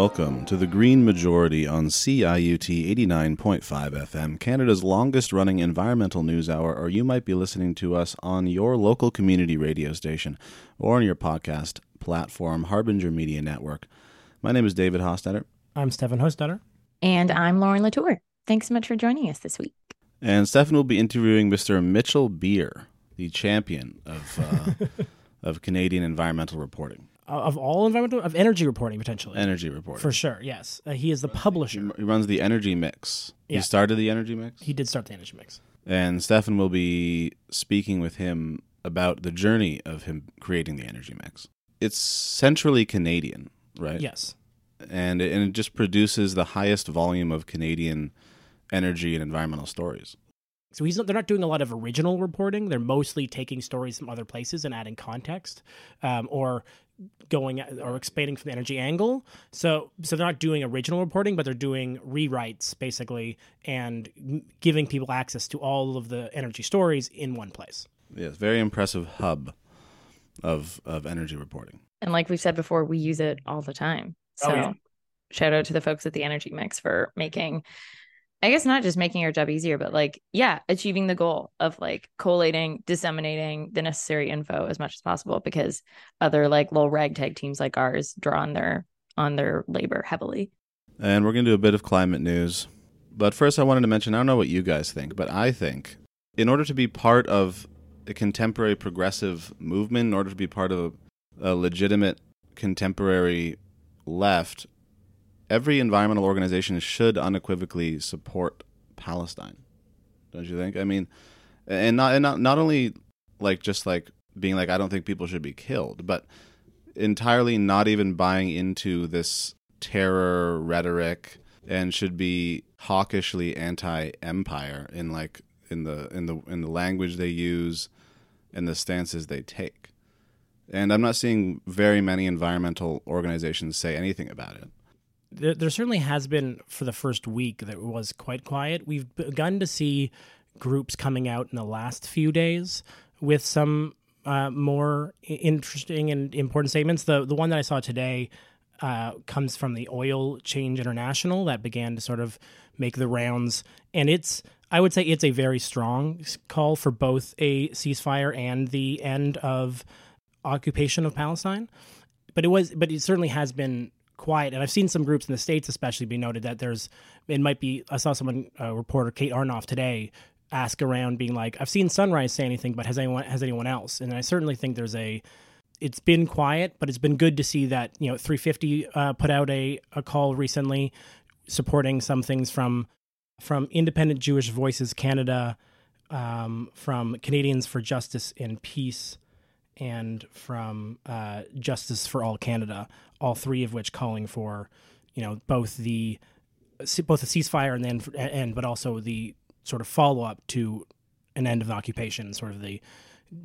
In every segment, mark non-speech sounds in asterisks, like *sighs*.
Welcome to the Green Majority on CIUT 89.5 FM, Canada's longest running environmental news hour, or you might be listening to us on your local community radio station or on your podcast platform, Harbinger Media Network. My name is David Hostetter. I'm Stefan Hostetter. And I'm Lauren Latour. Thanks so much for joining us this week. And Stefan will be interviewing Mr. Mitchell Beer, the champion of, uh, *laughs* of Canadian environmental reporting. Of all environmental, of energy reporting potentially. Energy reporting. For sure, yes. Uh, he is the publisher. He runs the Energy Mix. Yeah. He started the Energy Mix. He did start the energy mix. And Stefan will be speaking with him about the journey of him creating the Energy Mix. It's centrally Canadian, right? Yes. And it, and it just produces the highest volume of Canadian energy and environmental stories. So he's not, they're not doing a lot of original reporting. They're mostly taking stories from other places and adding context, um, or going or expanding from the energy angle. So so they're not doing original reporting, but they're doing rewrites basically and giving people access to all of the energy stories in one place. Yes, very impressive hub of of energy reporting. And like we've said before, we use it all the time. So Oh, yeah. shout out to the folks at the Energy Mix for making I guess not just making our job easier, but like, yeah, achieving the goal of like collating, disseminating the necessary info as much as possible because other like little ragtag teams like ours draw on their on their labor heavily. And we're to do a bit of climate news. But first, I wanted to mention I don't know what you guys think, but I think in order to be part of a contemporary progressive movement, in order to be part of a, a legitimate contemporary left, every environmental organization should unequivocally support Palestine. Don't you think? I mean, and not and not not only like just like being like I don't think people should be killed, but entirely not even buying into this terror rhetoric and should be hawkishly anti-empire in like in the in the in the language they use and the stances they take. And I'm not seeing very many environmental organizations say anything about it. There, there certainly has been for the first week that was quite quiet. We've begun to see groups coming out in the last few days with some uh, more interesting and important statements. The the one that I saw today uh, comes from the Oil Change International that began to sort of make the rounds, and it's I would say it's a very strong call for both a ceasefire and the end of occupation of Palestine but it was but it certainly has been quiet. And i've seen some groups in the states especially be noted that there's it might be i saw someone uh, reporter kate aronoff today ask around being like i've seen sunrise say anything but has anyone has anyone else? And i certainly think there's a it's been quiet but it's been good to see that you know 350 uh, put out a, a call recently supporting some things from from independent jewish voices canada um, from canadians for justice and peace and from uh, Justice for All Canada, all three of which calling for, you know, both the both the ceasefire and then and but also the sort of follow up to an end of the occupation, sort of the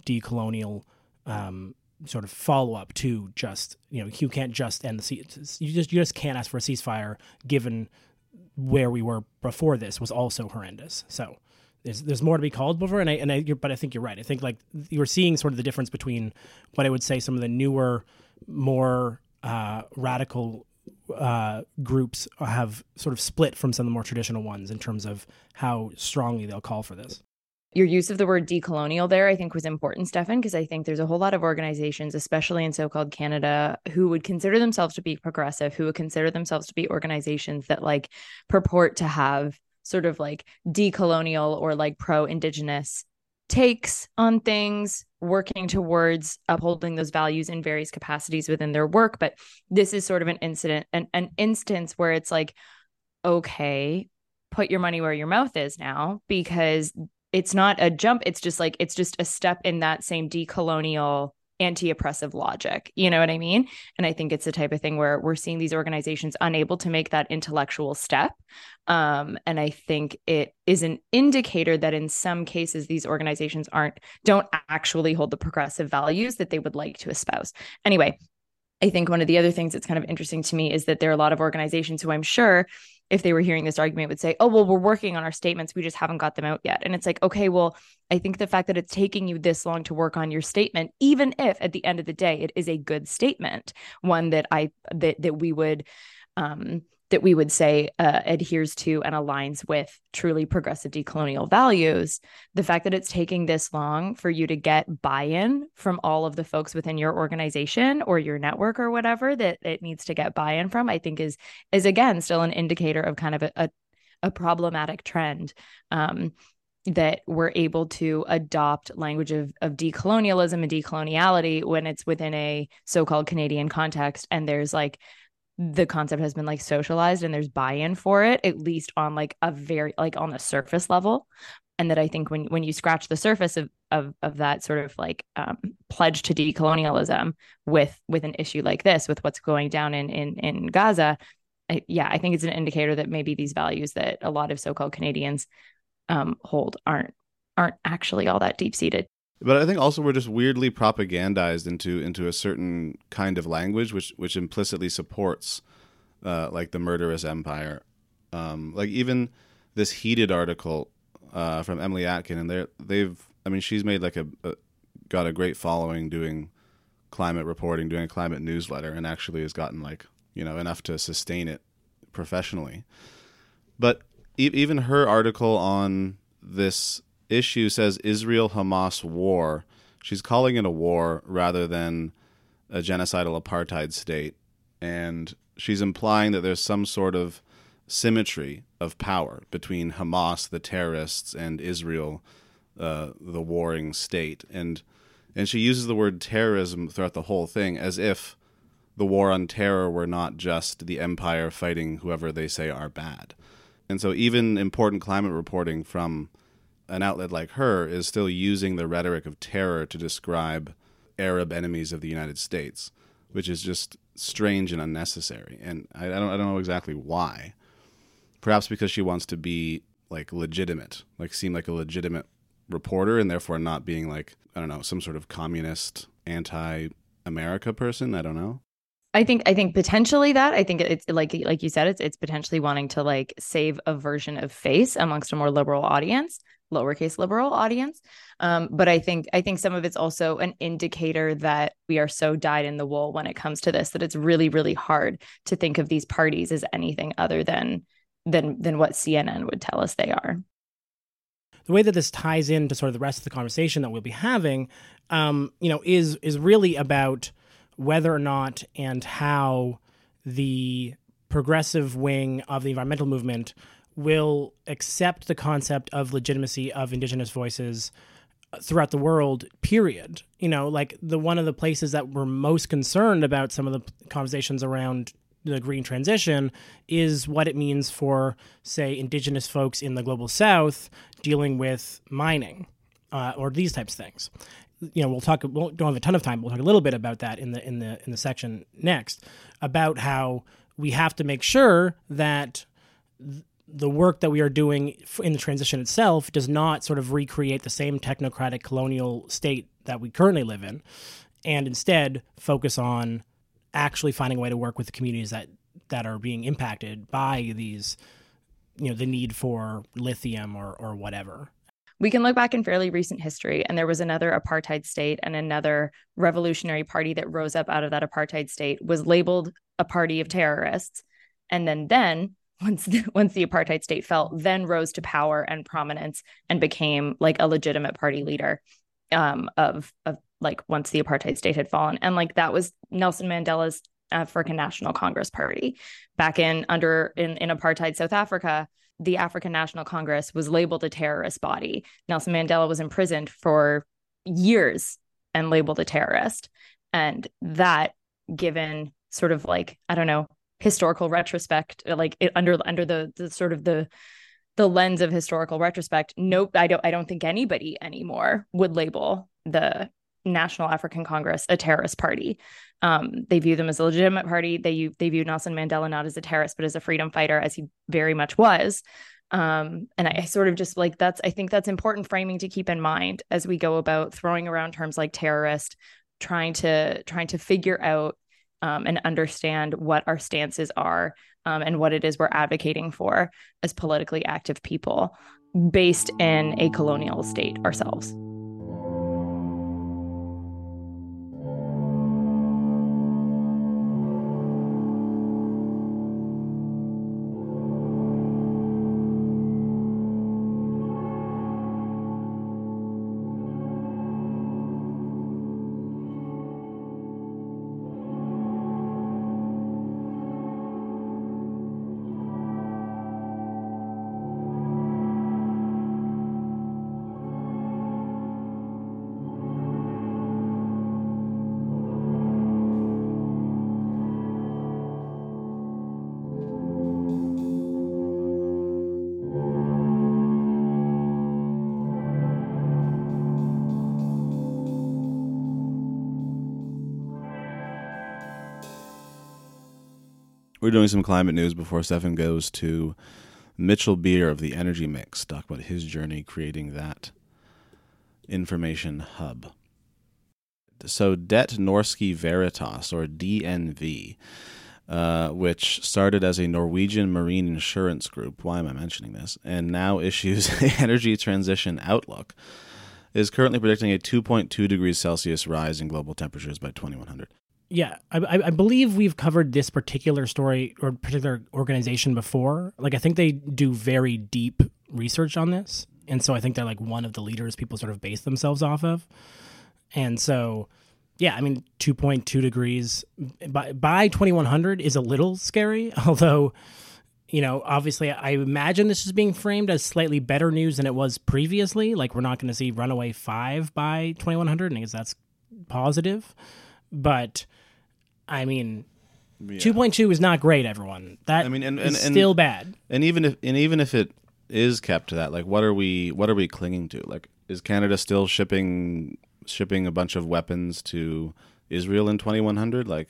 decolonial um, sort of follow up to just you know you can't just end the ce- you just you just can't ask for a ceasefire given where we were before this was also horrendous. So there's there's more to be called for, and I and I but I think you're right. I think like you're seeing sort of the difference between what I would say some of the newer, more uh, radical uh, groups have sort of split from some of the more traditional ones in terms of how strongly they'll call for this. Your use of the word decolonial there, I think, was important, Stefan, because I think there's a whole lot of organizations, especially in so called Canada, who would consider themselves to be progressive, who would consider themselves to be organizations that like purport to have sort of like decolonial or like pro indigenous takes on things, working towards upholding those values in various capacities within their work. But this is sort of an incident, an, an instance where it's like, okay, put your money where your mouth is now, because it's not a jump. It's just like, it's just a step in that same decolonial anti-oppressive logic you know what i mean? And i think it's the type of thing where we're seeing these organizations unable to make that intellectual step. Um, and i think it is an indicator that in some cases these organizations aren't don't actually hold the progressive values that they would like to espouse. Anyway i think one of the other things that's kind of interesting to me is that there are a lot of organizations who i'm sure if they were hearing this argument would say oh well we're working on our statements. We just haven't got them out yet. And it's like okay well i think the fact that it's taking you this long to work on your statement even if at the end of the day it is a good statement one that i that that we would um, that we would say uh, adheres to and aligns with truly progressive decolonial values, the fact that it's taking this long for you to get buy-in from all of the folks within your organization or your network or whatever that it needs to get buy-in from, I think is is again still an indicator of kind of a, a, a problematic trend. Um, that we're able to adopt language of, of decolonialism and decoloniality when it's within a so-called Canadian context and there's like the concept has been like socialized and there's buy-in for it at least on like a very like on the surface level. And that i think when when you scratch the surface of of, of that sort of like um, pledge to decolonialism with with an issue like this with what's going down in in in gaza I, yeah i think it's an indicator that maybe these values that a lot of so-called canadians um, hold aren't aren't actually all that deep seated but I think also we're just weirdly propagandized into into a certain kind of language, which which implicitly supports uh, like the murderous empire. Um, like even this heated article uh, from Emily Atkin, and they they've I mean she's made like a, a, got a great following doing climate reporting, doing a climate newsletter, and actually has gotten like you know enough to sustain it professionally. But e- even her article on this issue says Israel Hamas war. She's calling it a war rather than a genocidal apartheid state. And she's implying that there's some sort of symmetry of power between Hamas, the terrorists, and Israel, uh, the warring state. And and she uses the word terrorism throughout the whole thing as if the war on terror were not just the empire fighting whoever they say are bad. And so even important climate reporting from an outlet like her is still using the rhetoric of terror to describe Arab enemies of the United States, which is just strange and unnecessary. And I, I don't I don't know exactly why. Perhaps because she wants to be like legitimate, like seem like a legitimate reporter, and therefore not being like I don't know some sort of communist anti-America person. I don't know. I think I think potentially that I think it's like like you said it's it's potentially wanting to like save a version of face amongst a more liberal audience lowercase liberal audience. Um, but i think i think some of it's also an indicator that we are so dyed in the wool when it comes to this that it's really really hard to think of these parties as anything other than than than what cnn would tell us they are. The way that this ties into sort of the rest of the conversation that we'll be having um, you know is is really about whether or not and how the progressive wing of the environmental movement will accept the concept of legitimacy of indigenous voices throughout the world period. You know like the one of the places that we're most concerned about some of the conversations around the green transition is what it means for say indigenous folks in the global south dealing with mining uh, or these types of things. You know we'll talk we'll don't have a ton of time we'll talk a little bit about that in the in the in the section next about how we have to make sure that the work that we are doing in the transition itself does not sort of recreate the same technocratic colonial state that we currently live in, and instead focus on actually finding a way to work with the communities that that are being impacted by these, you know, the need for lithium or or whatever. We can look back in fairly recent history, and there was another apartheid state and another revolutionary party that rose up out of that apartheid state, was labeled a party of terrorists, and then then once the, *laughs* once the apartheid state fell, then rose to power and prominence and became like a legitimate party leader um, of of like once the apartheid state had fallen, and like that was Nelson Mandela's African National Congress Party back in under in in apartheid South Africa. The African National Congress was labeled a terrorist body. Nelson Mandela was imprisoned for years and labeled a terrorist, and that given sort of like I don't know historical retrospect like it, under under the, the sort of the the lens of historical retrospect nope i don't i don't think anybody anymore would label the national african congress a terrorist party. Um, they view them as a legitimate party. They they view nelson mandela not as a terrorist but as a freedom fighter as he very much was. Um, and I, I sort of just like that's i think that's important framing to keep in mind as we go about throwing around terms like terrorist trying to trying to figure out um, and understand what our stances are um, and what it is we're advocating for as politically active people based in a colonial state ourselves. Some climate news before Stefan goes to Mitchell Beer of the Energy Mix, talk about his journey creating that information hub. So, Det Norske Veritas, or DNV, uh, which started as a Norwegian marine insurance group. Why am I mentioning this? And now *laughs* issues a energy transition outlook, is currently predicting a 2.2 degrees Celsius rise in global temperatures by 2100. Yeah, I, I believe we've covered this particular story or particular organization before. Like, I think they do very deep research on this, and so I think they're like one of the leaders people sort of base themselves off of. And so, yeah, I mean, 2.2 degrees by, by 2100 is a little scary, *laughs* although, you know, obviously I imagine this is being framed as slightly better news than it was previously. Like, we're not going to see Runaway 5 by 2100, and I guess that's positive. But, I mean, yeah. 2.2 is not great, everyone. That I mean, and, and, and still bad. And even if and even if it is kept to that, like, what are we what are we clinging to? Like, is Canada still shipping shipping a bunch of weapons to Israel in 2100? Like,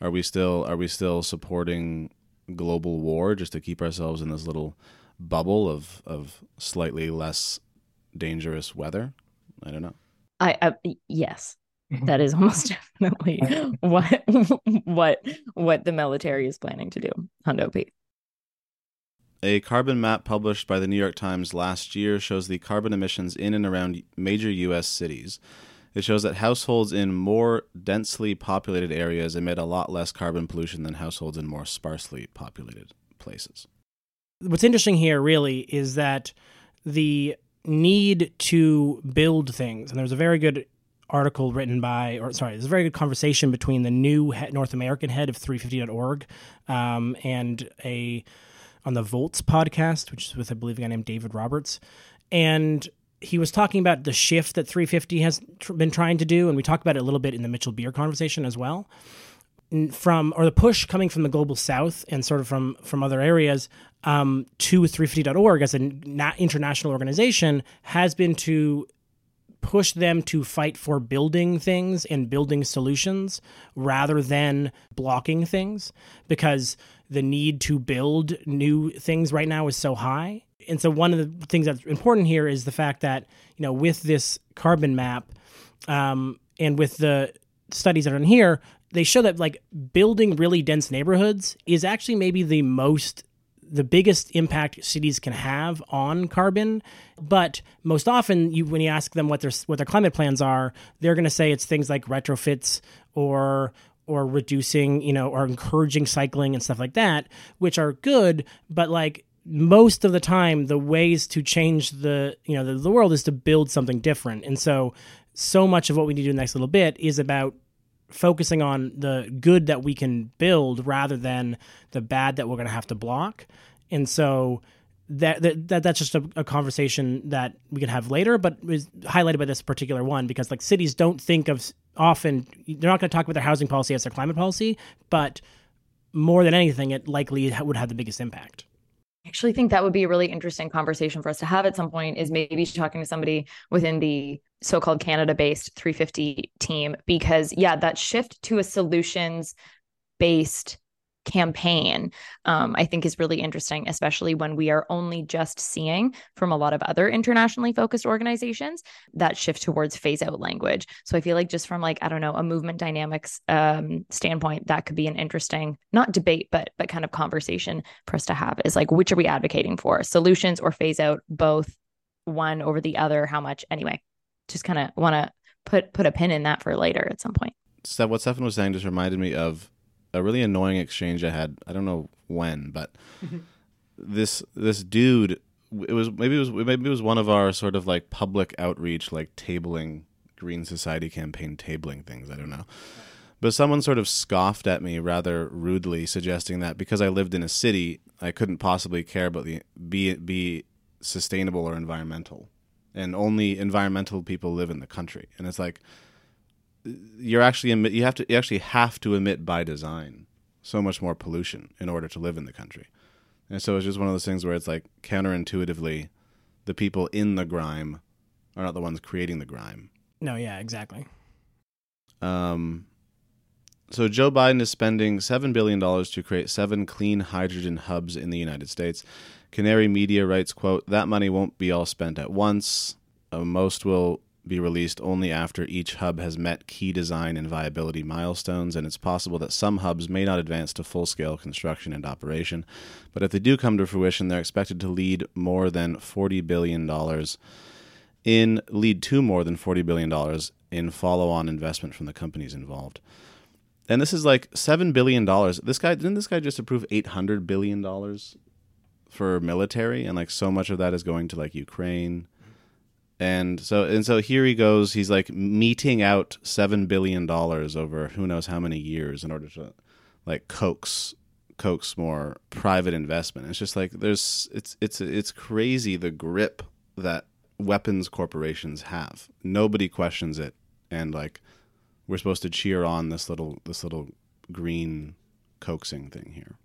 are we still are we still supporting global war just to keep ourselves in this little bubble of of slightly less dangerous weather? I don't know. I, I yes, that is *laughs* almost *laughs* definitely *laughs* what what what the military is planning to do. Hundo P. A carbon map published by the New York Times last year shows the carbon emissions in and around major U.S. cities. It shows that households in more densely populated areas emit a lot less carbon pollution than households in more sparsely populated places. What's interesting here, really, is that the need to build things, and there's a very good article written by, or sorry, there's a very good conversation between the new North American head of 350.org um, and a on the Volts podcast, which is with I believe a guy named David Roberts, and he was talking about the shift that 350 has tr- been trying to do, and we talked about it a little bit in the Mitchell Beer conversation as well. From or the push coming from the global south and sort of from from other areas um, to 350.org as an international organization has been to push them to fight for building things and building solutions rather than blocking things because the need to build new things right now is so high. And so one of the things that's important here is the fact that, you know, with this carbon map um, and with the studies that are in here, they show that like building really dense neighborhoods is actually maybe the most the biggest impact cities can have on carbon. But most often, you when you ask them what their what their climate plans are, they're going to say it's things like retrofits or or reducing, you know, or encouraging cycling and stuff like that, which are good, but like most of the time the ways to change the you know the, the world is to build something different and so so much of what we need to do in the next little bit is about focusing on the good that we can build rather than the bad that we're going to have to block and so that, that that's just a, a, conversation that we can have later, but is highlighted by this particular one because like cities don't think of often they're not going to talk about their housing policy as their climate policy, but more than anything, it likely would have the biggest impact. I actually think that would be a really interesting conversation for us to have at some point is maybe talking to somebody within the so-called Canada-based 350 team because yeah, that shift to a solutions based campaign um, i think is really interesting especially when we are only just seeing from a lot of other internationally focused organizations that shift towards phase out language. So i feel like just from like i don't know a movement dynamics um, standpoint that could be an interesting not debate but but kind of conversation for us to have is like which are we advocating for? Solutions or phase out both one over the other how much? Anyway just kind of want to put put a pin in that for later at some point. So what Stefan was saying just reminded me of a really annoying exchange I had. I don't know when, but *laughs* this this dude. It was maybe it was maybe it was one of our sort of like public outreach, like tabling Green Society campaign tabling things. I don't know. But someone sort of scoffed at me rather rudely, suggesting that because I lived in a city, I couldn't possibly care about the be be sustainable or environmental, and only environmental people live in the country. And it's like, you're actually emit, you have to you actually have to emit by design so much more pollution in order to live in the country. And so it's just one of those things where it's like counterintuitively the people in the grime are not the ones creating the grime. No, yeah, exactly. Um So Joe Biden is spending $7 billion to create seven clean hydrogen hubs in the United States. Canary Media writes, quote, that money won't be all spent at once. Uh, most will be released only after each hub has met key design and viability milestones, and it's possible that some hubs may not advance to full scale construction and operation. But if they do come to fruition, they're expected to lead more than $40 billion in lead to more than $40 billion in follow on investment from the companies involved. And this is like $7 billion. This guy, didn't this guy just approve $800 billion for military? And like so much of that is going to like Ukraine and so and so here he goes he's like meeting out 7 billion dollars over who knows how many years in order to like coax coax more private investment. It's just like there's it's it's it's crazy the grip that weapons corporations have. Nobody questions it. And like we're supposed to cheer on this little this little green coaxing thing here.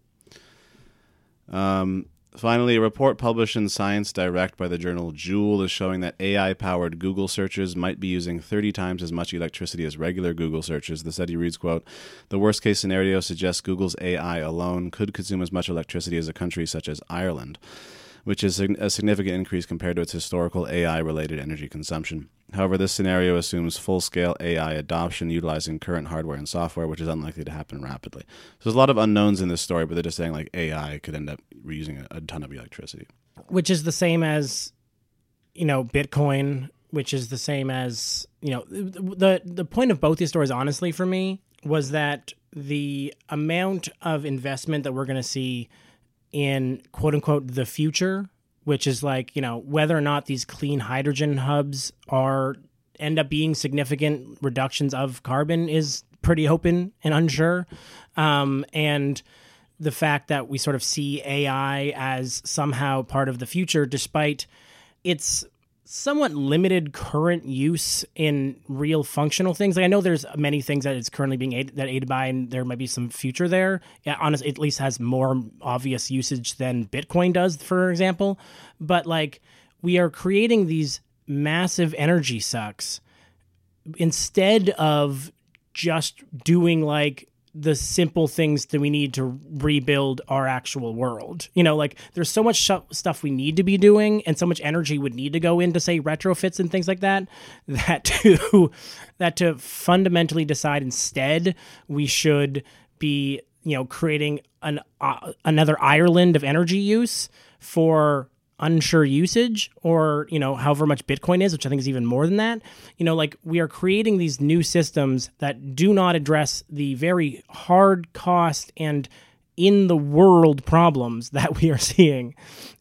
Um Finally, a report published in Science Direct by the journal Joule is showing that AI powered Google searches might be using 30 times as much electricity as regular Google searches. The study reads, quote, The worst case scenario suggests Google's AI alone could consume as much electricity as a country such as Ireland which is a significant increase compared to its historical AI related energy consumption. However, this scenario assumes full scale AI adoption utilizing current hardware and software, which is unlikely to happen rapidly. So there's a lot of unknowns in this story, but they're just saying like AI could end up reusing a, a ton of electricity. Which is the same as, you know, Bitcoin, which is the same as, you know, the the point of both these stories, honestly, for me, was that the amount of investment that we're going to see in quote unquote the future, which is like, you know, whether or not these clean hydrogen hubs are end up being significant reductions of carbon is pretty open and unsure. Um, and the fact that we sort of see AI as somehow part of the future, despite its somewhat limited current use in real functional things. Like I know there's many things that it's currently being aided, that aided by, and there might be some future there. Yeah, honestly, at least has more obvious usage than Bitcoin does, for example. But like we are creating these massive energy sucks instead of just doing like the simple things that we need to rebuild our actual world. You know, like there's so much sh- stuff we need to be doing and so much energy would need to go into say retrofits and things like that *laughs* that to that to fundamentally decide instead we should be, you know, creating an uh, another Ireland of energy use for unsure usage or you know however much bitcoin is which i think is even more than that. You know like we are creating these new systems that do not address the very hard cost and in the world problems *laughs* that we are seeing.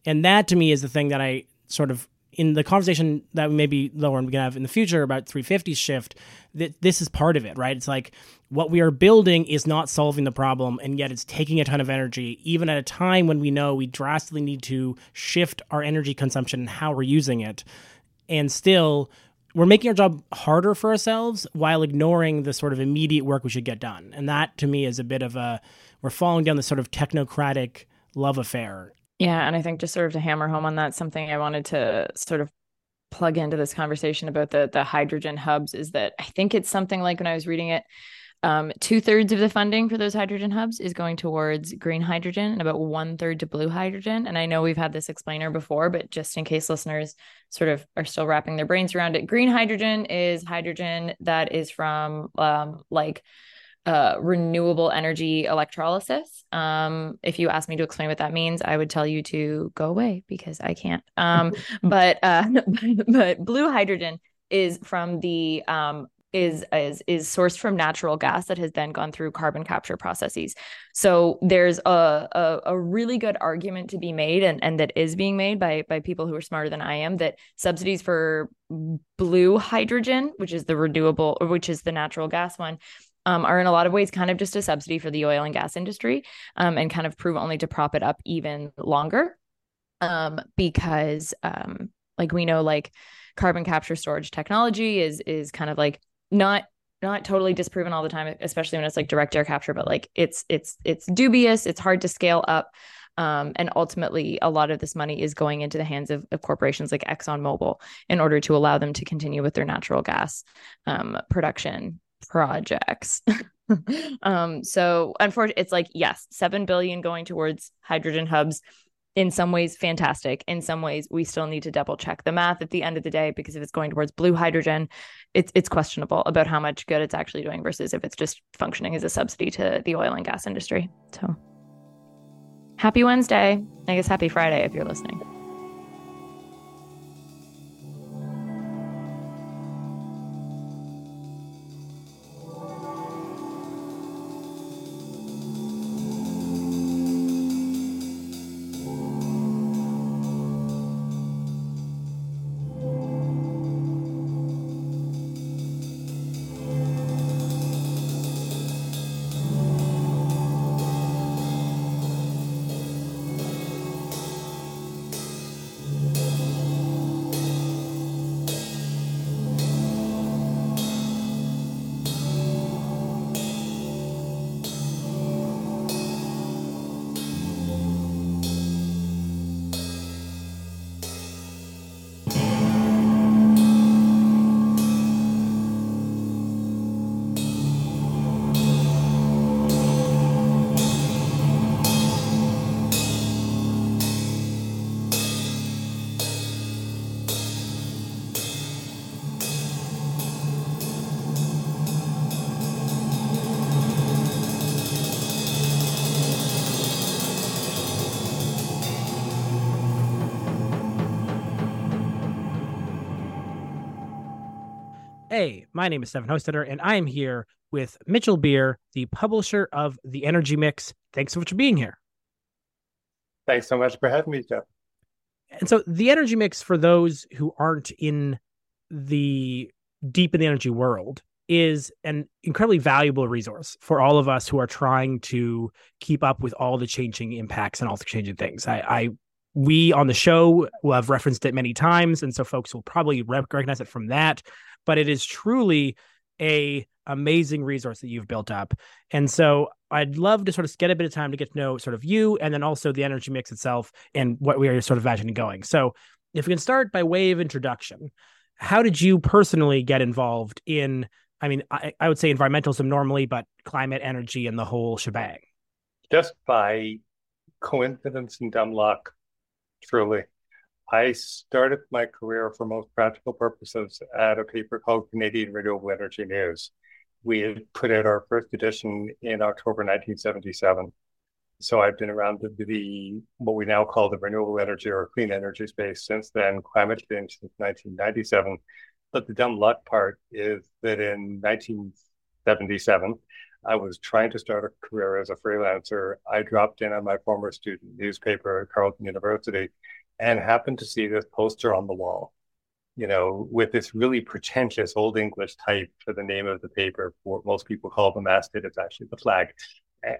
And that to me is the thing that i sort of in the conversation that maybe and we can have in the future about 350 shift that this is part of it right? It's like what we are building is not solving the problem and yet it's taking a ton of energy even at a time when we know we drastically need to shift our energy consumption and how we're using it. And still we're making our job harder for ourselves while ignoring the sort of immediate work we should get done. And that to me is a bit of a we're falling down this sort of technocratic love affair. Yeah, and I think just sort of to hammer home on that, something I wanted to sort of plug into this conversation about the the hydrogen hubs is that I think it's something like when I was reading it, um, two thirds of the funding for those hydrogen hubs is going towards green hydrogen and about one third to blue hydrogen. And I know we've had this explainer before, but just in case listeners sort of are still wrapping their brains around it, green hydrogen is hydrogen that is from um, like uh, renewable energy electrolysis. Um, if you ask me to explain what that means, I would tell you to go away because I can't. Um, *laughs* but, uh, *laughs* but blue hydrogen is from the um, is is is sourced from natural gas that has then gone through carbon capture processes. So there's a, a, a really good argument to be made, and and that is being made by by people who are smarter than I am that subsidies for blue hydrogen, which is the renewable, or which is the natural gas one, um, are in a lot of ways kind of just a subsidy for the oil and gas industry um, and kind of prove only to prop it up even longer um, because um, like we know like carbon capture storage technology is is kind of like not not totally disproven all the time especially when it's like direct air capture but like it's it's it's dubious it's hard to scale up um, and ultimately, a lot of this money is going into the hands of, of, corporations like ExxonMobil in order to allow them to continue with their natural gas um, production projects. *laughs* um, so unfortunately, it's like yes, seven billion going towards hydrogen hubs. In some ways, fantastic. In some ways, we still need to double check the math at the end of the day because if it's going towards blue hydrogen, it's it's questionable about how much good it's actually doing versus if it's just functioning as a subsidy to the oil and gas industry. So, happy Wednesday. I guess happy Friday if you're listening. My name is Stefan Hostetter, and I am here with Mitchell Beer, the publisher of The Energy Mix. Thanks so much for being here. Thanks so much for having me, Jeff. And so, The Energy Mix, for those who aren't in the deep in the energy world, is an incredibly valuable resource for all of us who are trying to keep up with all the changing impacts and all the changing things. I, I we on the show will have referenced it many times, and so folks will probably recognize it from that but it is truly a amazing resource that you've built up. And so I'd love to sort of get a bit of time to get to know sort of you and then also the energy mix itself and what we are sort of imagining going. So if we can start by way of introduction, how did you personally get involved in I mean, I, I would say environmentalism normally, but climate, energy, and the whole shebang. Just by coincidence and dumb luck, truly. I started my career for most practical purposes at a paper called Canadian Renewable Energy News. We had put out our first edition in October 1977. So I've been around the, the what we now call the renewable energy or clean energy space since then, climate change since 1997. But the dumb luck part is that in 1977, I was trying to start a career as a freelancer. I dropped in on my former student newspaper at Carleton University and happened to see this poster on the wall, you know, with this really pretentious Old English type for the name of the paper. What most people call the masthead, it's actually the flag.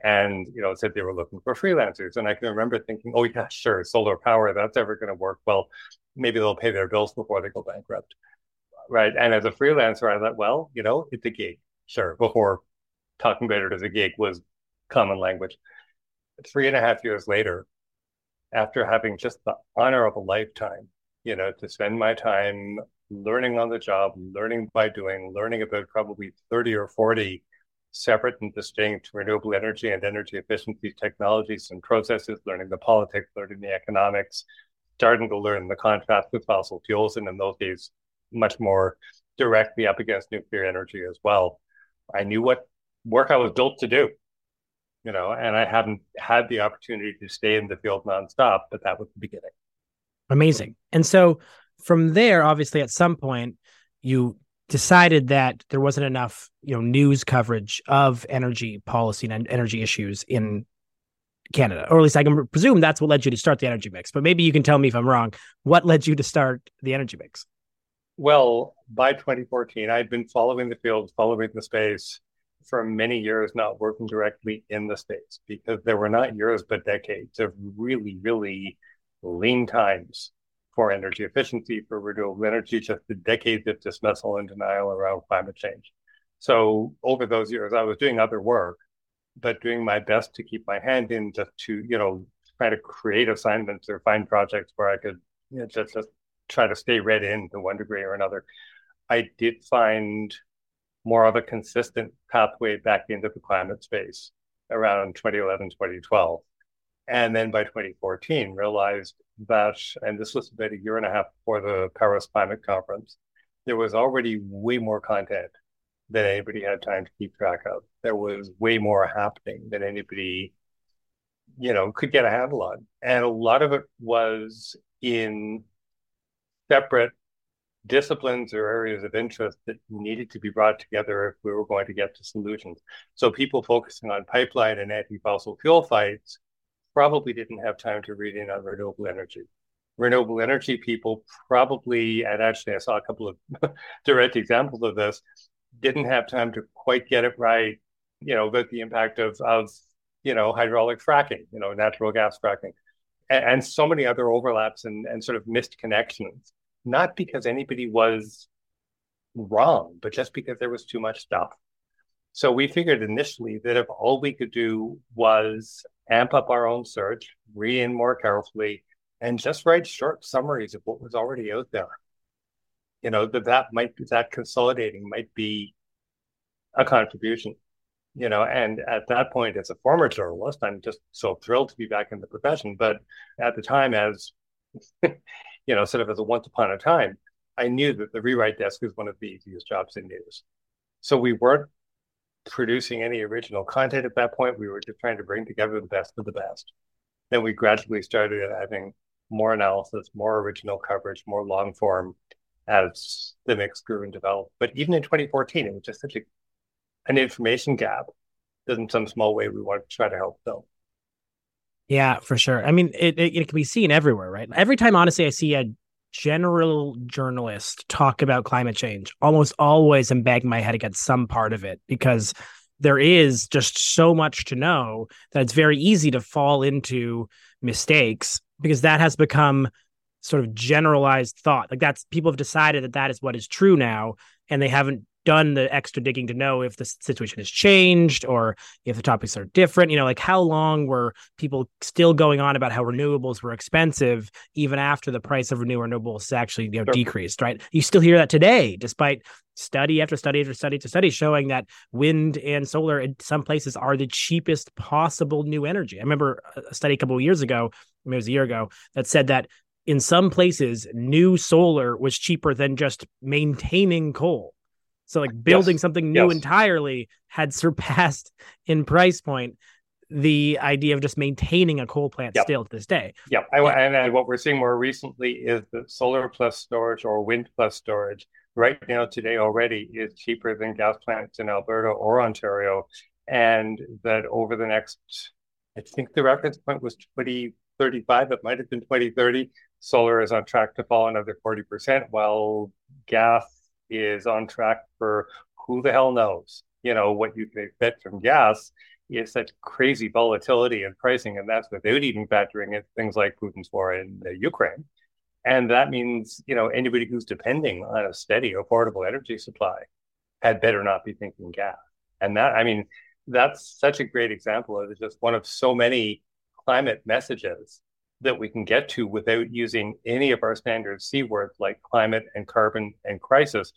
And, you know, it said they were looking for freelancers. And I can remember thinking, oh, yeah, sure, solar power, that's ever going to work. Well, maybe they'll pay their bills before they go bankrupt. Right. And as a freelancer, I thought, well, you know, it's a gig. Sure. Before talking it as a gig was common language. Three and a half years later, after having just the honor of a lifetime, you know, to spend my time learning on the job, learning by doing, learning about probably 30 or 40 separate and distinct renewable energy and energy efficiency technologies and processes, learning the politics, learning the economics, starting to learn the contrast with fossil fuels, and in those days, much more directly up against nuclear energy as well. I knew what work I was built to do you know, and I hadn't had the opportunity to stay in the field nonstop, but that was the beginning. Amazing. And so from there, obviously, at some point, you decided that there wasn't enough, you know, news coverage of energy policy and energy issues in Canada, or at least I can presume that's what led you to start the energy mix. But maybe you can tell me if I'm wrong. What led you to start the energy mix? Well, by 2014, I'd been following the field, following the space, for many years not working directly in the States because there were not years but decades of really, really lean times for energy efficiency, for renewable energy, just the decades of dismissal and denial around climate change. So over those years, I was doing other work, but doing my best to keep my hand in just to, you know, try to create assignments or find projects where I could you know, just, just try to stay read in to one degree or another. I did find more of a consistent pathway back into the climate space around 2011, 2012. And then by 2014, realized that, and this was about a year and a half before the Paris Climate Conference, there was already way more content than anybody had time to keep track of. There was way more happening than anybody, you know, could get a handle on. And a lot of it was in separate disciplines or areas of interest that needed to be brought together if we were going to get to solutions. So people focusing on pipeline and anti-fossil fuel fights probably didn't have time to read in on renewable energy. Renewable energy people probably, and actually I saw a couple of *laughs* direct examples of this, didn't have time to quite get it right, you know, about the impact of, of you know, hydraulic fracking, you know, natural gas fracking, and, and so many other overlaps and, and sort of missed connections not because anybody was wrong, but just because there was too much stuff. So we figured initially that if all we could do was amp up our own search, read in more carefully, and just write short summaries of what was already out there, you know, that that might be that consolidating might be a contribution, you know, and at that point, as a former journalist, I'm just so thrilled to be back in the profession. But at the time, as you know, sort of as a once upon a time, I knew that the rewrite desk was one of the easiest jobs in news. So we weren't producing any original content at that point. We were just trying to bring together the best of the best. Then we gradually started having more analysis, more original coverage, more long form as the mix grew and developed. But even in 2014, it was just such a, an information gap that in some small way we wanted to try to help fill. Yeah, for sure. I mean, it, it, it can be seen everywhere, right? Every time, honestly, I see a general journalist talk about climate change, almost always I'm banging my head against some part of it because there is just so much to know that it's very easy to fall into mistakes because that has become sort of generalized thought. Like that's people have decided that that is what is true now, and they haven't done the extra digging to know if the situation has changed or if the topics are different. You know, like how long were people still going on about how renewables were expensive even after the price of renewable renewables actually you know sure. decreased, right? You still hear that today, despite study after study after study to study showing that wind and solar in some places are the cheapest possible new energy. I remember a study a couple of years ago, maybe it was a year ago, that said that in some places, new solar was cheaper than just maintaining coal. So like building yes. something new yes. entirely had *laughs* surpassed in price point the idea of just maintaining a coal plant yep. still to this day. Yep. I, and, and what we're seeing more recently is that solar plus storage or wind plus storage right now today already is cheaper than gas plants in Alberta or Ontario. And that over the next, I think the reference point was 2035, it might have been 2030. Solar is on track to fall another 40%, while gas is on track for who the hell knows, you know, what you can expect from gas is such crazy volatility and pricing, and that's without even factoring in things like Putin's war in Ukraine. And that means, you know, anybody who's depending on a steady, affordable energy supply had better not be thinking gas. And that, I mean, that's such a great example of just one of so many climate messages that we can get to without using any of our standard C words like climate and carbon and crisis.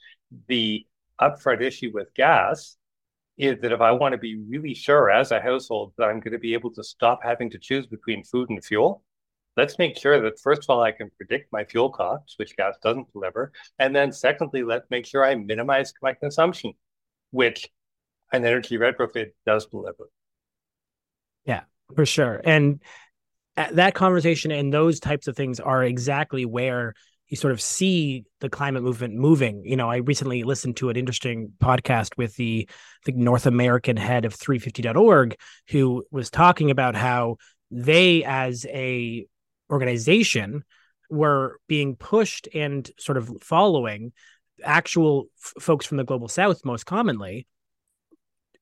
The upfront issue with gas is that if I want to be really sure as a household that I'm going to be able to stop having to choose between food and fuel, let's make sure that first of all, I can predict my fuel costs, which gas doesn't deliver. And then secondly, let's make sure I minimize my consumption, which an energy retrofit does deliver. Yeah, for sure. And that conversation and those types of things are exactly where you sort of see the climate movement moving. You know, I recently listened to an interesting podcast with the, the North American head of 350.org who was talking about how they as a organization were being pushed and sort of following actual f- folks from the global south most commonly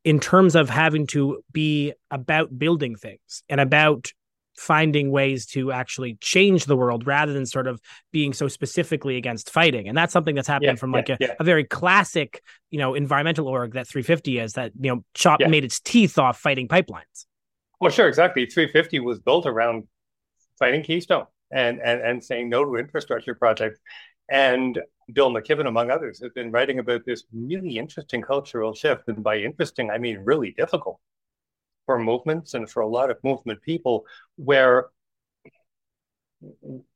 in terms of having to be about building things and about finding ways to actually change the world rather than sort of being so specifically against fighting. And that's something that's happening yeah, from like yeah, a, yeah. a, very classic, you know, environmental org that 350 is that, you know, chop made its teeth off fighting pipelines. Well, sure, exactly. 350 was built around fighting Keystone and and and saying no to infrastructure projects. And Bill McKibben, among others, has been writing about this really interesting cultural shift. And by interesting, I mean really difficult for movements and for a lot of movement people, where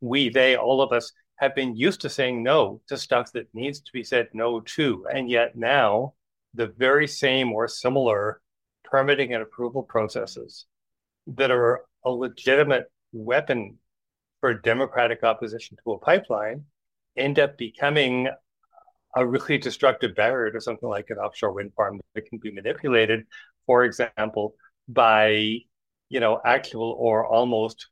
we, they, all of us have been used to saying no to stuff that needs to be said no to. And yet now, the very same or similar permitting and approval processes that are a legitimate weapon for democratic opposition to a pipeline end up becoming a really destructive barrier to something like an offshore wind farm that can be manipulated, for example, by you know actual or almost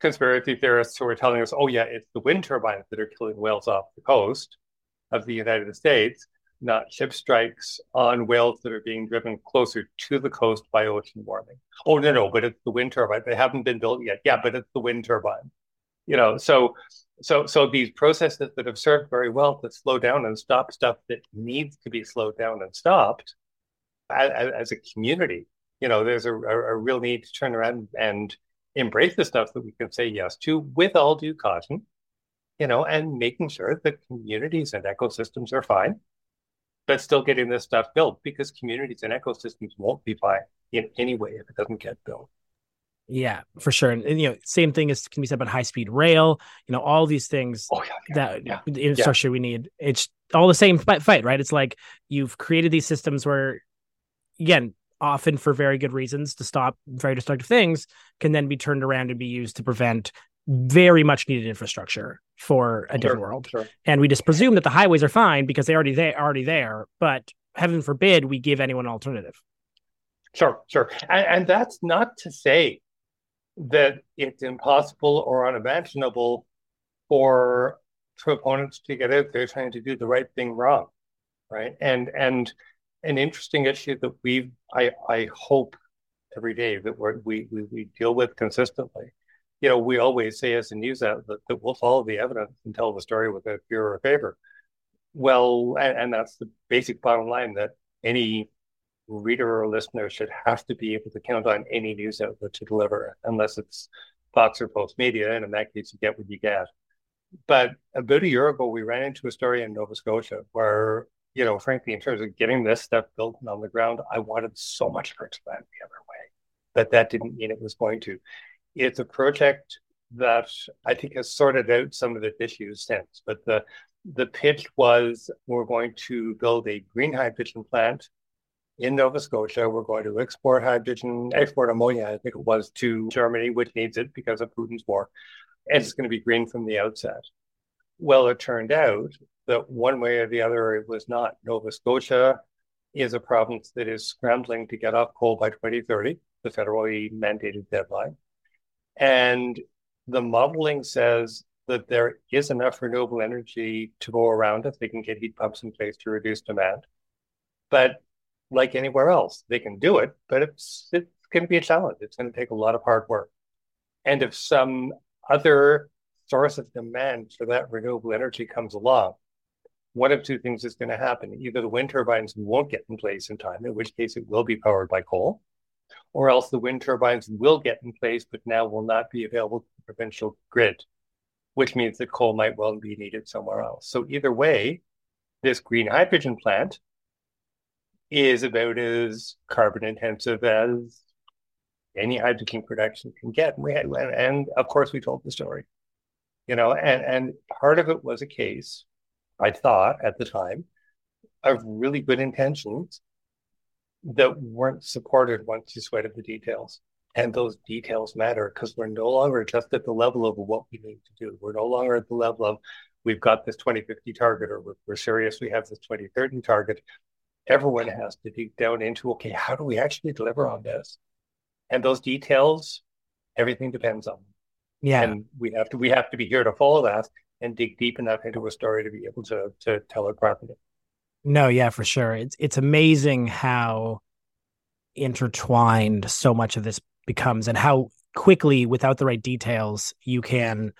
conspiracy theorists who are telling us, oh yeah, it's the wind turbines that are killing whales off the coast of the United States, not ship strikes on whales that are being driven closer to the coast by ocean warming. Oh no, no, but it's the wind turbine. They haven't been built yet. Yeah, but it's the wind turbine. You know, so so so these processes that have served very well to slow down and stop stuff that needs to be slowed down and stopped as, as a community you know there's a, a, real need to turn around and embrace the stuff that we can say yes to with all due caution you know and making sure that communities and ecosystems are fine but still getting this stuff built because communities and ecosystems won't be fine in any way if it doesn't get built yeah, for sure. And, and, you know, same thing is can be said about high speed rail. You know, all these things oh, yeah, yeah, that yeah, the infrastructure we need. It's all the same fight, right? It's like you've created these systems where, again, often for very good reasons to stop very destructive things, can then be turned around and be used to prevent very much needed infrastructure for a different sure, world. Sure. And we just presume that the highways are fine because they already they already there. But heaven forbid we give anyone an alternative. Sure, sure. And, and that's not to say that it's impossible or unimaginable for proponents to get out there trying to do the right thing wrong, right? And and an interesting issue that we I I hope every day that we we we deal with consistently. You know, we always say as a news outlet that we'll follow the evidence and tell the story without fear or favor. Well, and, and that's the basic bottom line that any reader or listener should have to be able to count on any news outlet to deliver, unless it's Fox or Postmedia, And in that case, you get what you get. But about a year ago, we ran into a story in Nova Scotia where, you know, frankly, in terms of getting this stuff built and on the ground, I wanted so much for it to land the other way. But that didn't mean it was going to. It's a project that I think has sorted out some of the issues since. But the the pitch was we're going to build a green hydrogen plant in Nova Scotia. We're going to export hydrogen, export ammonia, I think it was, to Germany, which needs it because of Putin's war. And it's going to be green from the outset. Well, it turned out that one way or the other, it was not. Nova Scotia is a province that is scrambling to get off coal by 2030, the federally mandated deadline. And the modeling says that there is enough renewable energy to go around if they can get heat pumps in place to reduce demand. But like anywhere else. They can do it, but it's it's going to be a challenge. It's going to take a lot of hard work. And if some other source of demand for that renewable energy comes along, one of two things is going to happen. Either the wind turbines won't get in place in time, in which case it will be powered by coal, or else the wind turbines will get in place, but now will not be available to the provincial grid, which means that coal might well be needed somewhere else. So either way, this green hydrogen plant is about as carbon intensive as any hydrogen production can get. And we had, and of course, we told the story, you know, and and part of it was a case, I thought at the time, of really good intentions that weren't supported once you sweated the details. And those details matter because we're no longer just at the level of what we need to do. We're no longer at the level of we've got this 2050 target or we're, we're serious, we have this 2030 target everyone has to dig down into okay, how do we actually deliver on this? And those details, everything depends on. Yeah. And we have to we have to be here to follow that and dig deep enough into a story to be able to to tell it properly. No, yeah, for sure. It's it's amazing how intertwined so much of this becomes and how quickly without the right details you can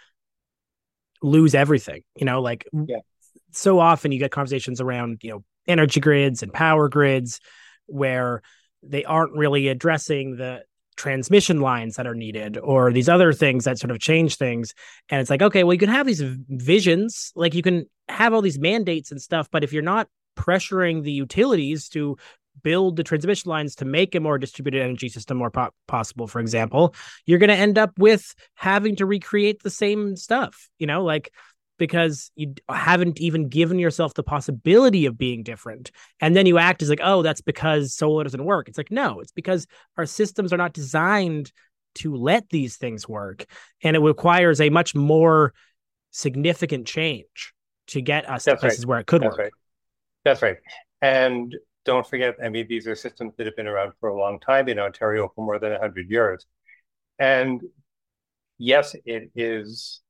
lose everything. You know, like yeah. so often you get conversations around, you know, energy grids and power grids where they aren't really addressing the transmission lines that are needed or these other things that sort of change things. And it's like okay well you can have these visions like you can have all these mandates and stuff, but if you're not pressuring the utilities to build the transmission lines to make a more distributed energy system more po- possible for example you're going to end up with having to recreate the same stuff you know like because you haven't even given yourself the possibility of being different and then you act as like oh that's because solar doesn't work it's like no it's because our systems are not designed to let these things work and it requires a much more significant change to get us that's to places right. where it could that's work right. that's right and don't forget, I mean, these are systems that have been around for a long time in Ontario for more than 100 years. And yes, it is,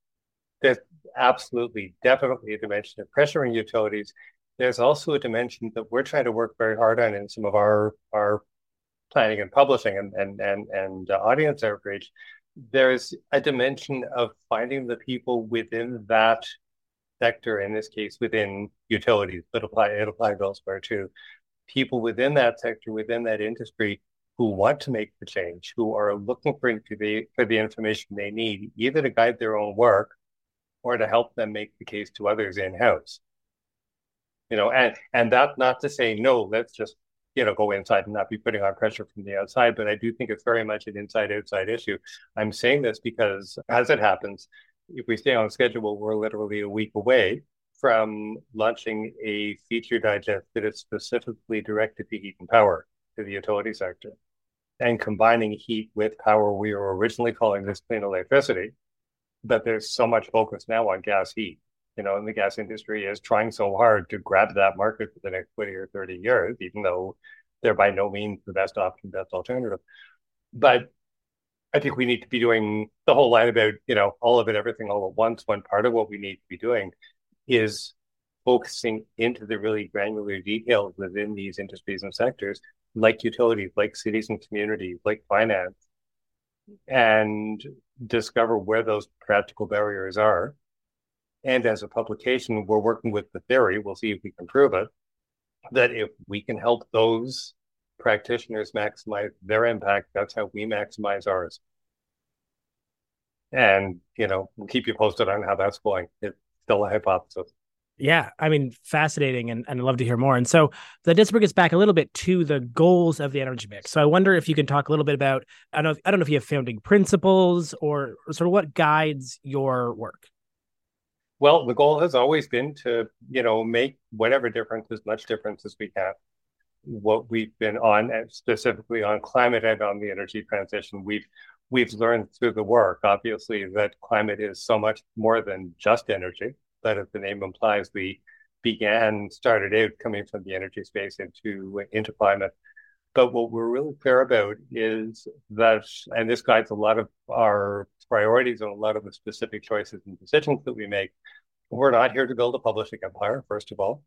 there's absolutely, definitely a dimension of pressuring utilities. There's also a dimension that we're trying to work very hard on in some of our, our planning and publishing and, and, and, and uh, audience outreach. There's a dimension of finding the people within that sector, in this case, within utilities, but apply it applies elsewhere too, people within that sector, within that industry, who want to make the change, who are looking for the for the information they need, either to guide their own work or to help them make the case to others in house. You know, and and that not to say no, let's just you know go inside and not be putting on pressure from the outside, but I do think it's very much an inside outside issue. I'm saying this because as it happens, if we stay on schedule, we're literally a week away from launching a feature digest that is specifically directed to heat and power to the utility sector and combining heat with power. We were originally calling this clean electricity, but there's so much focus now on gas heat. You know, and the gas industry is trying so hard to grab that market for the next 20 or 30 years, even though they're by no means the best option, best alternative. But I think we need to be doing the whole line about, you know, all of it, everything all at once. One part of what we need to be doing is focusing into the really granular details within these industries and sectors, like utilities, like cities and communities, like finance, and discover where those practical barriers are. And as a publication, we're working with the theory, we'll see if we can prove it, that if we can help those practitioners maximize their impact, that's how we maximize ours. And, you know, we'll keep you posted on how that's going. It's still a hypothesis. Yeah, I mean, fascinating, and, and I'd love to hear more. And so that does bring us back a little bit to the goals of the energy mix. So I wonder if you can talk a little bit about I don't know, I don't know if you have founding principles or, or sort of what guides your work. Well, the goal has always been to you know make whatever difference, as much difference as we can. What we've been on, specifically on climate and on the energy transition, we've we've learned through the work, obviously, that climate is so much more than just energy. That, as the name implies, we began, started out coming from the energy space into, into climate. But what we're really clear about is that, and this guides a lot of our priorities and a lot of the specific choices and decisions that we make. We're not here to build a publishing empire, first of all.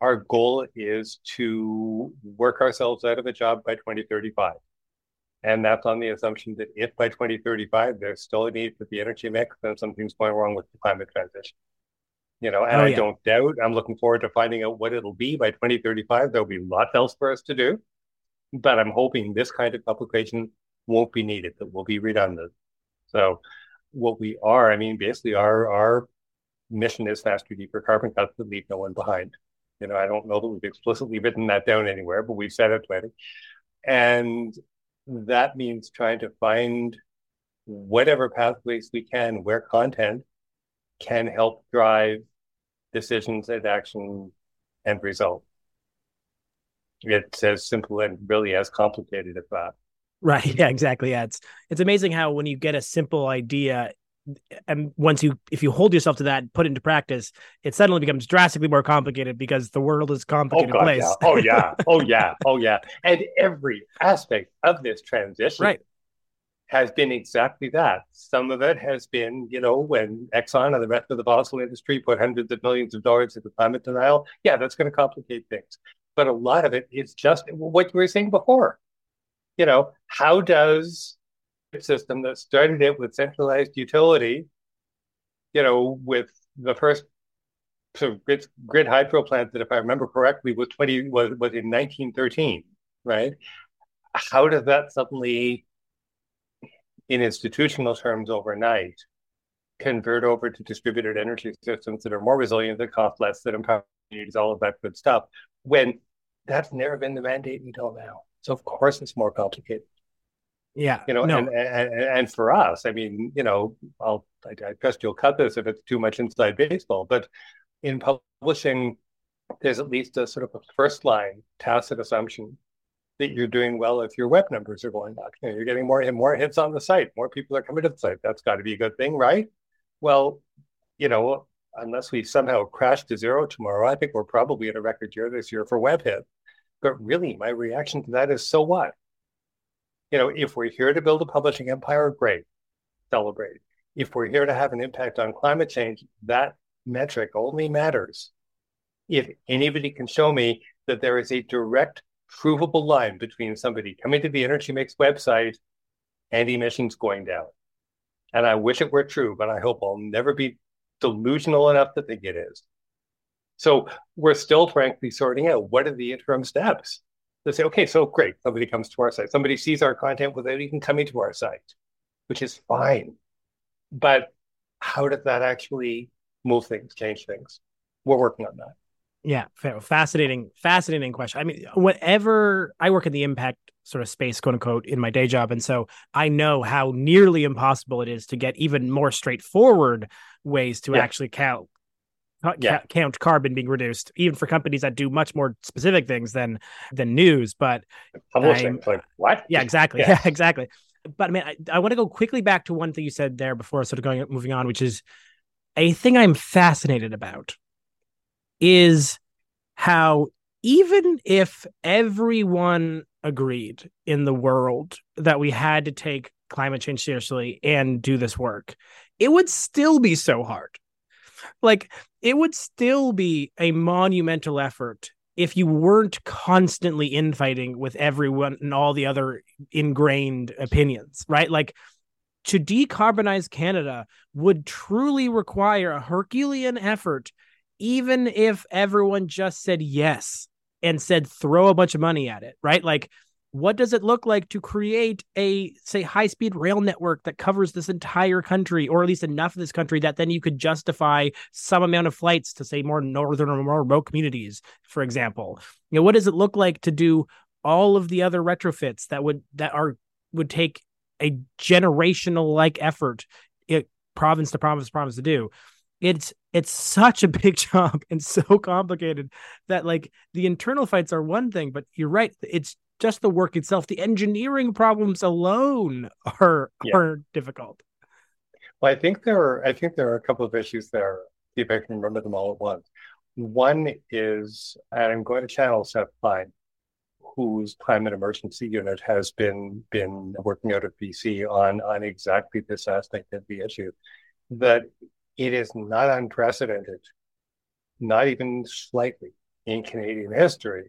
Our goal is to work ourselves out of a job by 2035. And that's on the assumption that if by 2035 there's still a need for the energy mix, then something's going wrong with the climate transition. You know, and oh, yeah. I don't doubt, I'm looking forward to finding out what it'll be by 2035. There'll be lots else for us to do. But I'm hoping this kind of publication won't be needed, that will be redundant. So what we are, I mean, basically our our mission is faster, deeper carbon cuts that leave no one behind. You know, I don't know that we've explicitly written that down anywhere, but we've said it plenty. And that means trying to find whatever pathways we can where content can help drive decisions and action and result. It's as simple and really as complicated as that. Right. *laughs* Yeah, exactly. Yeah. It's it's amazing how when you get a simple idea and once you if you hold yourself to that put it into practice it suddenly becomes drastically more complicated because the world is a complicated oh, God, place yeah. oh yeah *laughs* oh yeah oh yeah and every aspect of this transition right has been exactly that. Some of it has been you know when exxon and the rest of the fossil industry put hundreds of millions of dollars into climate denial yeah that's going to complicate things. But a lot of it is just what you were saying before. You know how does system that started it with centralized utility, you know, with the first so grid, grid hydro plant that, if I remember correctly, was 20 was, was in 1913, right? How does that suddenly, in institutional terms, overnight, convert over to distributed energy systems that are more resilient, that cost less, that empower communities, all of that good stuff. When that's never been the mandate until now. So of course it's more complicated. Yeah, you know, no. and, and and for us, I mean, you know, I'll I, I trust you'll cut this if it's too much inside baseball, but in publishing, there's at least a sort of a first line tacit assumption that you're doing well if your web numbers are going up. You know, you're getting more and more hits on the site, more people are coming to the site. That's got to be a good thing, right? Well, you know, unless we somehow crash to zero tomorrow, I think we're probably at a record year this year for web hit. But really, my reaction to that is so what? You know, if we're here to build a publishing empire, great, celebrate. If we're here to have an impact on climate change, that metric only matters if anybody can show me that there is a direct, provable line between somebody coming to the Energy Mix website and emissions going down. And I wish it were true, but I hope I'll never be delusional enough to think it is. So we're still frankly sorting out what are the interim steps to say, okay, so great, somebody comes to our site, somebody sees our content without even coming to our site, which is fine. But how does that actually move things, change things? We're working on that. Yeah, fascinating, fascinating question. I mean, whatever I work in the impact sort of space, quote unquote, in my day job, and so I know how nearly impossible it is to get even more straightforward ways to yeah. actually count yeah. count carbon being reduced, even for companies that do much more specific things than than news. But publishing, like what? Yeah, exactly. Yeah, yeah *laughs* exactly. But I mean, I, I want to go quickly back to one thing you said there before, sort of going moving on, which is a thing I'm fascinated about is how even if everyone agreed in the world that we had to take climate change seriously and do this work, it would still be so hard. Like, it would still be a monumental effort if you weren't constantly infighting with everyone and all the other ingrained opinions, right? Like, to decarbonize Canada would truly require a Herculean effort even if everyone just said yes and said throw a bunch of money at it, right? Like, what does it look like to create a say high speed rail network that covers this entire country or at least enough of this country that then you could justify some amount of flights to say more northern or more remote communities for example you know what does it look like to do all of the other retrofits that would that are would take a generational like effort it, province to province to province to do it's it's such a big *laughs* job and so complicated that like the internal fights are one thing but you're right it's just the work itself. The engineering problems alone are yeah. are difficult. Well i think there are i think there are a couple of issues there see if i can remember them all at once. One is and i'm going to channel seth klein whose climate emergency unit has been been working out of bc on on exactly this aspect of the issue that it is not unprecedented, not even slightly in Canadian history,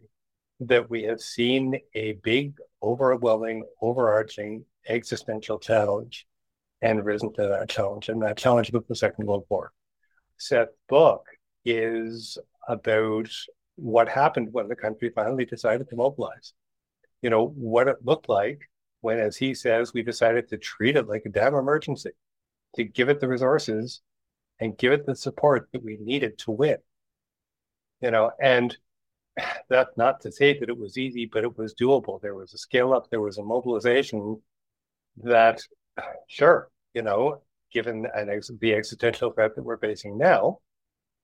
that we have seen a big, overwhelming, overarching existential challenge and risen to that challenge. And that challenge was the Second World War. Seth's book is about what happened when the country finally decided to mobilize. You know, what it looked like when, as he says, we decided to treat it like a damn emergency, to give it the resources and give it the support that we needed to win. You know, and *sighs* that's not to say that it was easy, but it was doable. There was a scale up, there was a mobilization that, *sighs* sure, you know, given ex- the existential threat that we're facing now,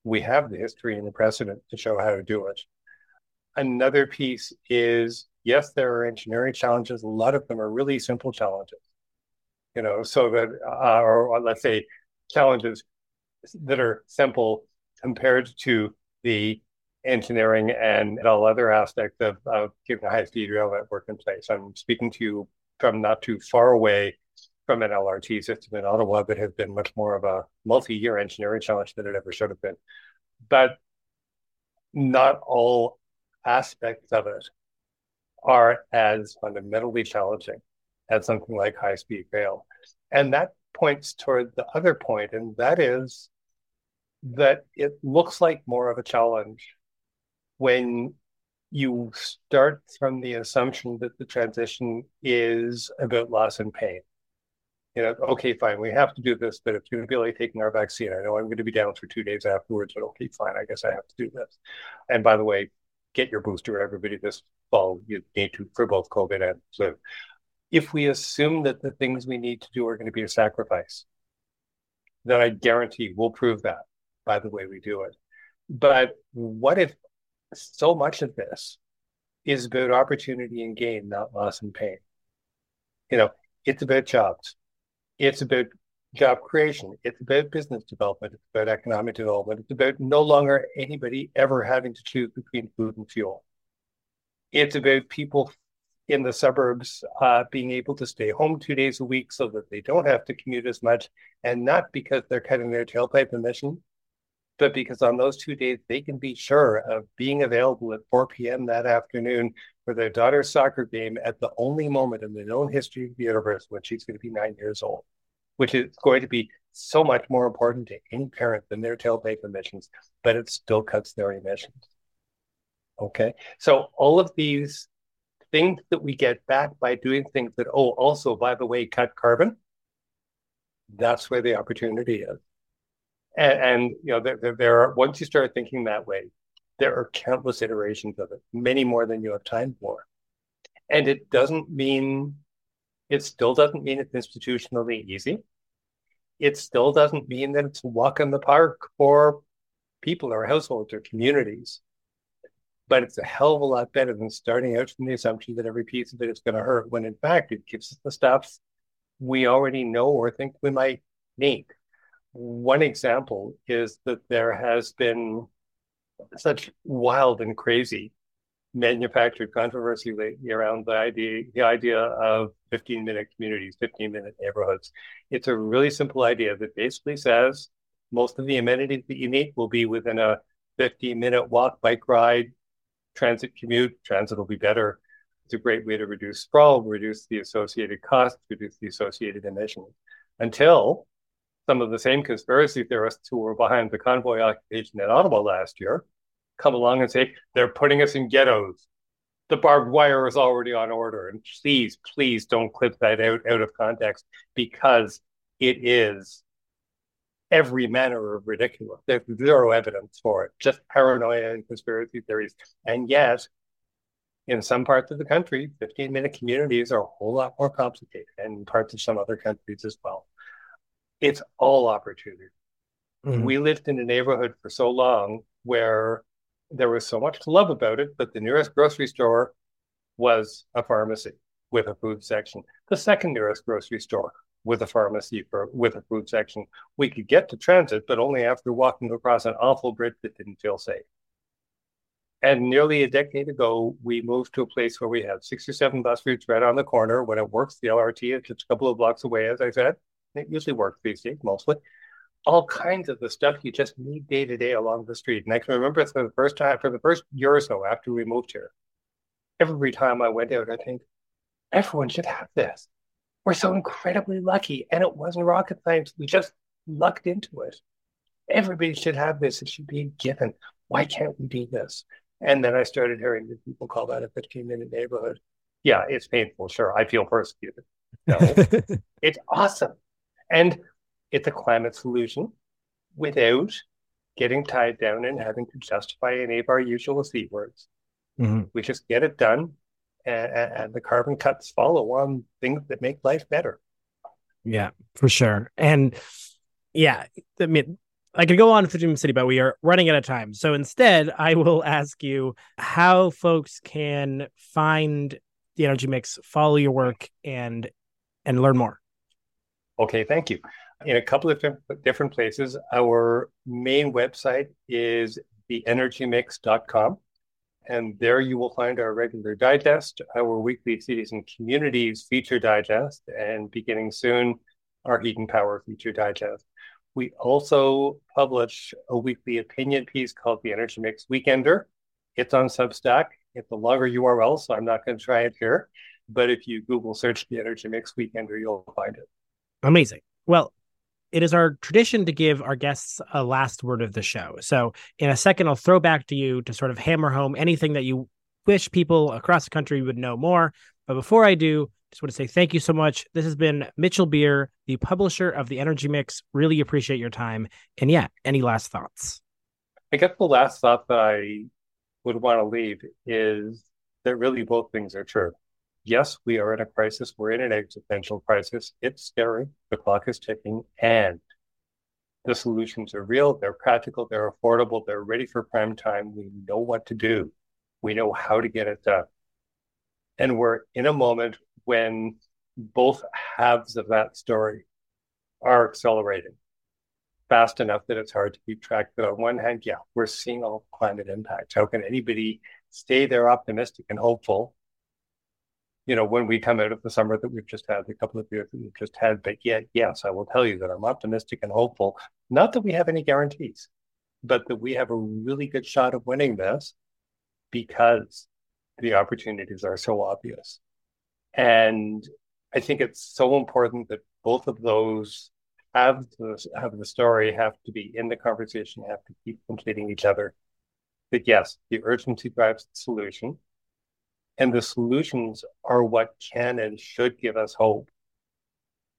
we have the history and the precedent to show how to do it. Another piece is yes, there are engineering challenges. A lot of them are really simple challenges, you know, so that, uh, or let's say challenges that are simple compared to the engineering and, all other aspects of, of keeping a high speed rail network in place. I'm speaking to you from not too far away from an LRT system in Ottawa that has been much more of a multi year engineering challenge than it ever should have been. But not all aspects of it are as fundamentally challenging as something like high speed rail. And that points toward the other point, and that is that it looks like more of a challenge when you start from the assumption that the transition is about loss and pain. You know, okay, fine, we have to do this, but you're going to be like taking our vaccine, I know I'm going to be down for two days afterwards, but okay, fine, I guess I have to do this. And by the way, get your booster, everybody, this fall. You need to for both COVID and flu. If we assume that the things we need to do are going to be a sacrifice, then I guarantee we'll prove that by the way we do it. But what if so much of this is about opportunity and gain, not loss and pain? You know, it's about jobs. It's about job creation. It's about business development. It's about economic development. It's about no longer anybody ever having to choose between food and fuel. It's about people in the suburbs uh, being able to stay home two days a week so that they don't have to commute as much, and not because they're cutting their tailpipe emission, but because on those two days they can be sure of being available at 4 p.m. that afternoon for their daughter's soccer game at the only moment in the known history of the universe when she's going to be nine years old which is going to be so much more important to any parent than their tailpipe emissions, but it still cuts their emissions. Okay. So all of these things that we get back by doing things that, oh, also, by the way, cut carbon, that's where the opportunity is. And, and you know, there, there are, once you start thinking that way, there are countless iterations of it, many more than you have time for. And it doesn't mean, it still doesn't mean it's institutionally easy it still doesn't mean that it's a walk in the park for people or households or communities. But it's a hell of a lot better than starting out from the assumption that every piece of it is going to hurt, when in fact it gives us the stuff we already know or think we might need. One example is that there has been such wild and crazy manufactured controversy lately around the idea the idea of 15 minute communities 15 minute neighborhoods it's a really simple idea that basically says most of the amenities that you need will be within a 15 minute walk bike ride transit commute transit will be better it's a great way to reduce sprawl reduce the associated costs reduce the associated emissions until some of the same conspiracy theorists who were behind the convoy occupation at ottawa last year come along and say they're putting us in ghettos. The barbed wire is already on order. And please, please don't clip that out, out of context because it is every manner of ridiculous. There's zero evidence for it, just paranoia and conspiracy theories. And yet, in some parts of the country, 15 minute communities are a whole lot more complicated, and parts of some other countries as well. It's all opportunity. Mm-hmm. We lived in a neighborhood for so long where there was so much to love about it, but the nearest grocery store was a pharmacy with a food section. The second nearest grocery store with a pharmacy for, with a food section. We could get to transit, but only after walking across an awful bridge that didn't feel safe. And nearly a decade ago, we moved to a place where we had six or seven bus routes right on the corner. When it works, the LRT is just a couple of blocks away, as I said. It usually works these days, mostly all kinds of the stuff you just need day to day along the street. And I can remember for the first time, for the first year or so after we moved here, every time I went out, I think everyone should have this. We're so incredibly lucky. And it wasn't rocket science. We just lucked into it. Everybody should have this. It should be a given. Why can't we do this? And then I started hearing that people call that a 15 minute neighborhood. Yeah, it's painful. Sure. I feel persecuted. No, *laughs* it's awesome. And it's a climate solution without getting tied down and having to justify any of our usual C words. Mm-hmm. We just get it done, and, and, the carbon cuts follow on things that make life better. Yeah, for sure. And yeah, I mean, I could go on for Dream City, but we are running out of time. So instead, *laughs* I will ask you how folks can find the Energy Mix, follow your work, and and learn more. Okay, thank you in a couple of different places. Our main website is theenergymix.com. And there you will find our regular digest, our weekly cities and communities feature digest, and beginning soon, our heat and power feature digest. We also publish a weekly opinion piece called the Energy Mix Weekender. It's on Substack. It's a longer URL, so I'm not going to try it here. But if you Google search the Energy Mix Weekender, you'll find it. Amazing. Well, it is our tradition to give our guests a last word of the show. So, in a second, I'll throw back to you to sort of hammer home anything that you wish people across the country would know more. But before I do, Just want to say thank you so much. This has been Mitchell Beer, the publisher of the Energy Mix. Really appreciate your time. And yeah, any last thoughts? I guess the last thought that I would want to leave is that really both things are true. Yes, we are in a crisis. We're in an existential crisis. It's scary. The clock is ticking, and the solutions are real. They're practical. They're affordable. They're ready for prime time. We know what to do. We know how to get it done. And we're in a moment when both halves of that story are accelerating fast enough that it's hard to keep track. But on one hand, yeah, we're seeing all climate impacts. How can anybody stay there optimistic and hopeful? You know, when we come out of the summer that we've just had, a couple of years that we've just had. But yet, yes, I will tell you that I'm optimistic and hopeful. Not that we have any guarantees, but that we have a really good shot of winning this because the opportunities are so obvious. And I think it's so important that both of those have the, have the story, have to be in the conversation, have to keep completing each other. That yes, the urgency drives the solution, and the solutions are what can and should give us hope.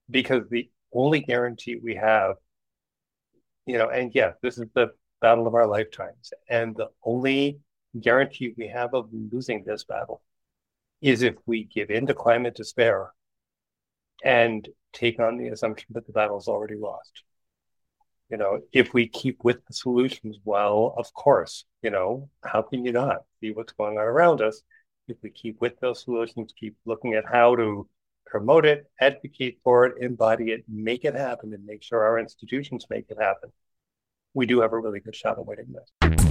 Because the only guarantee we have, you know, and yeah, this is the battle of our lifetimes, and the only guarantee we have of losing this battle is if we give in to climate despair and take on the assumption that the battle is already lost. You know, if we keep with the solutions, well, of course, you know, how can you not see what's going on around us? If we keep with those solutions, keep looking at how to promote it, advocate for it, embody it, make it happen, and make sure our institutions make it happen, we do have a really good shot at winning this.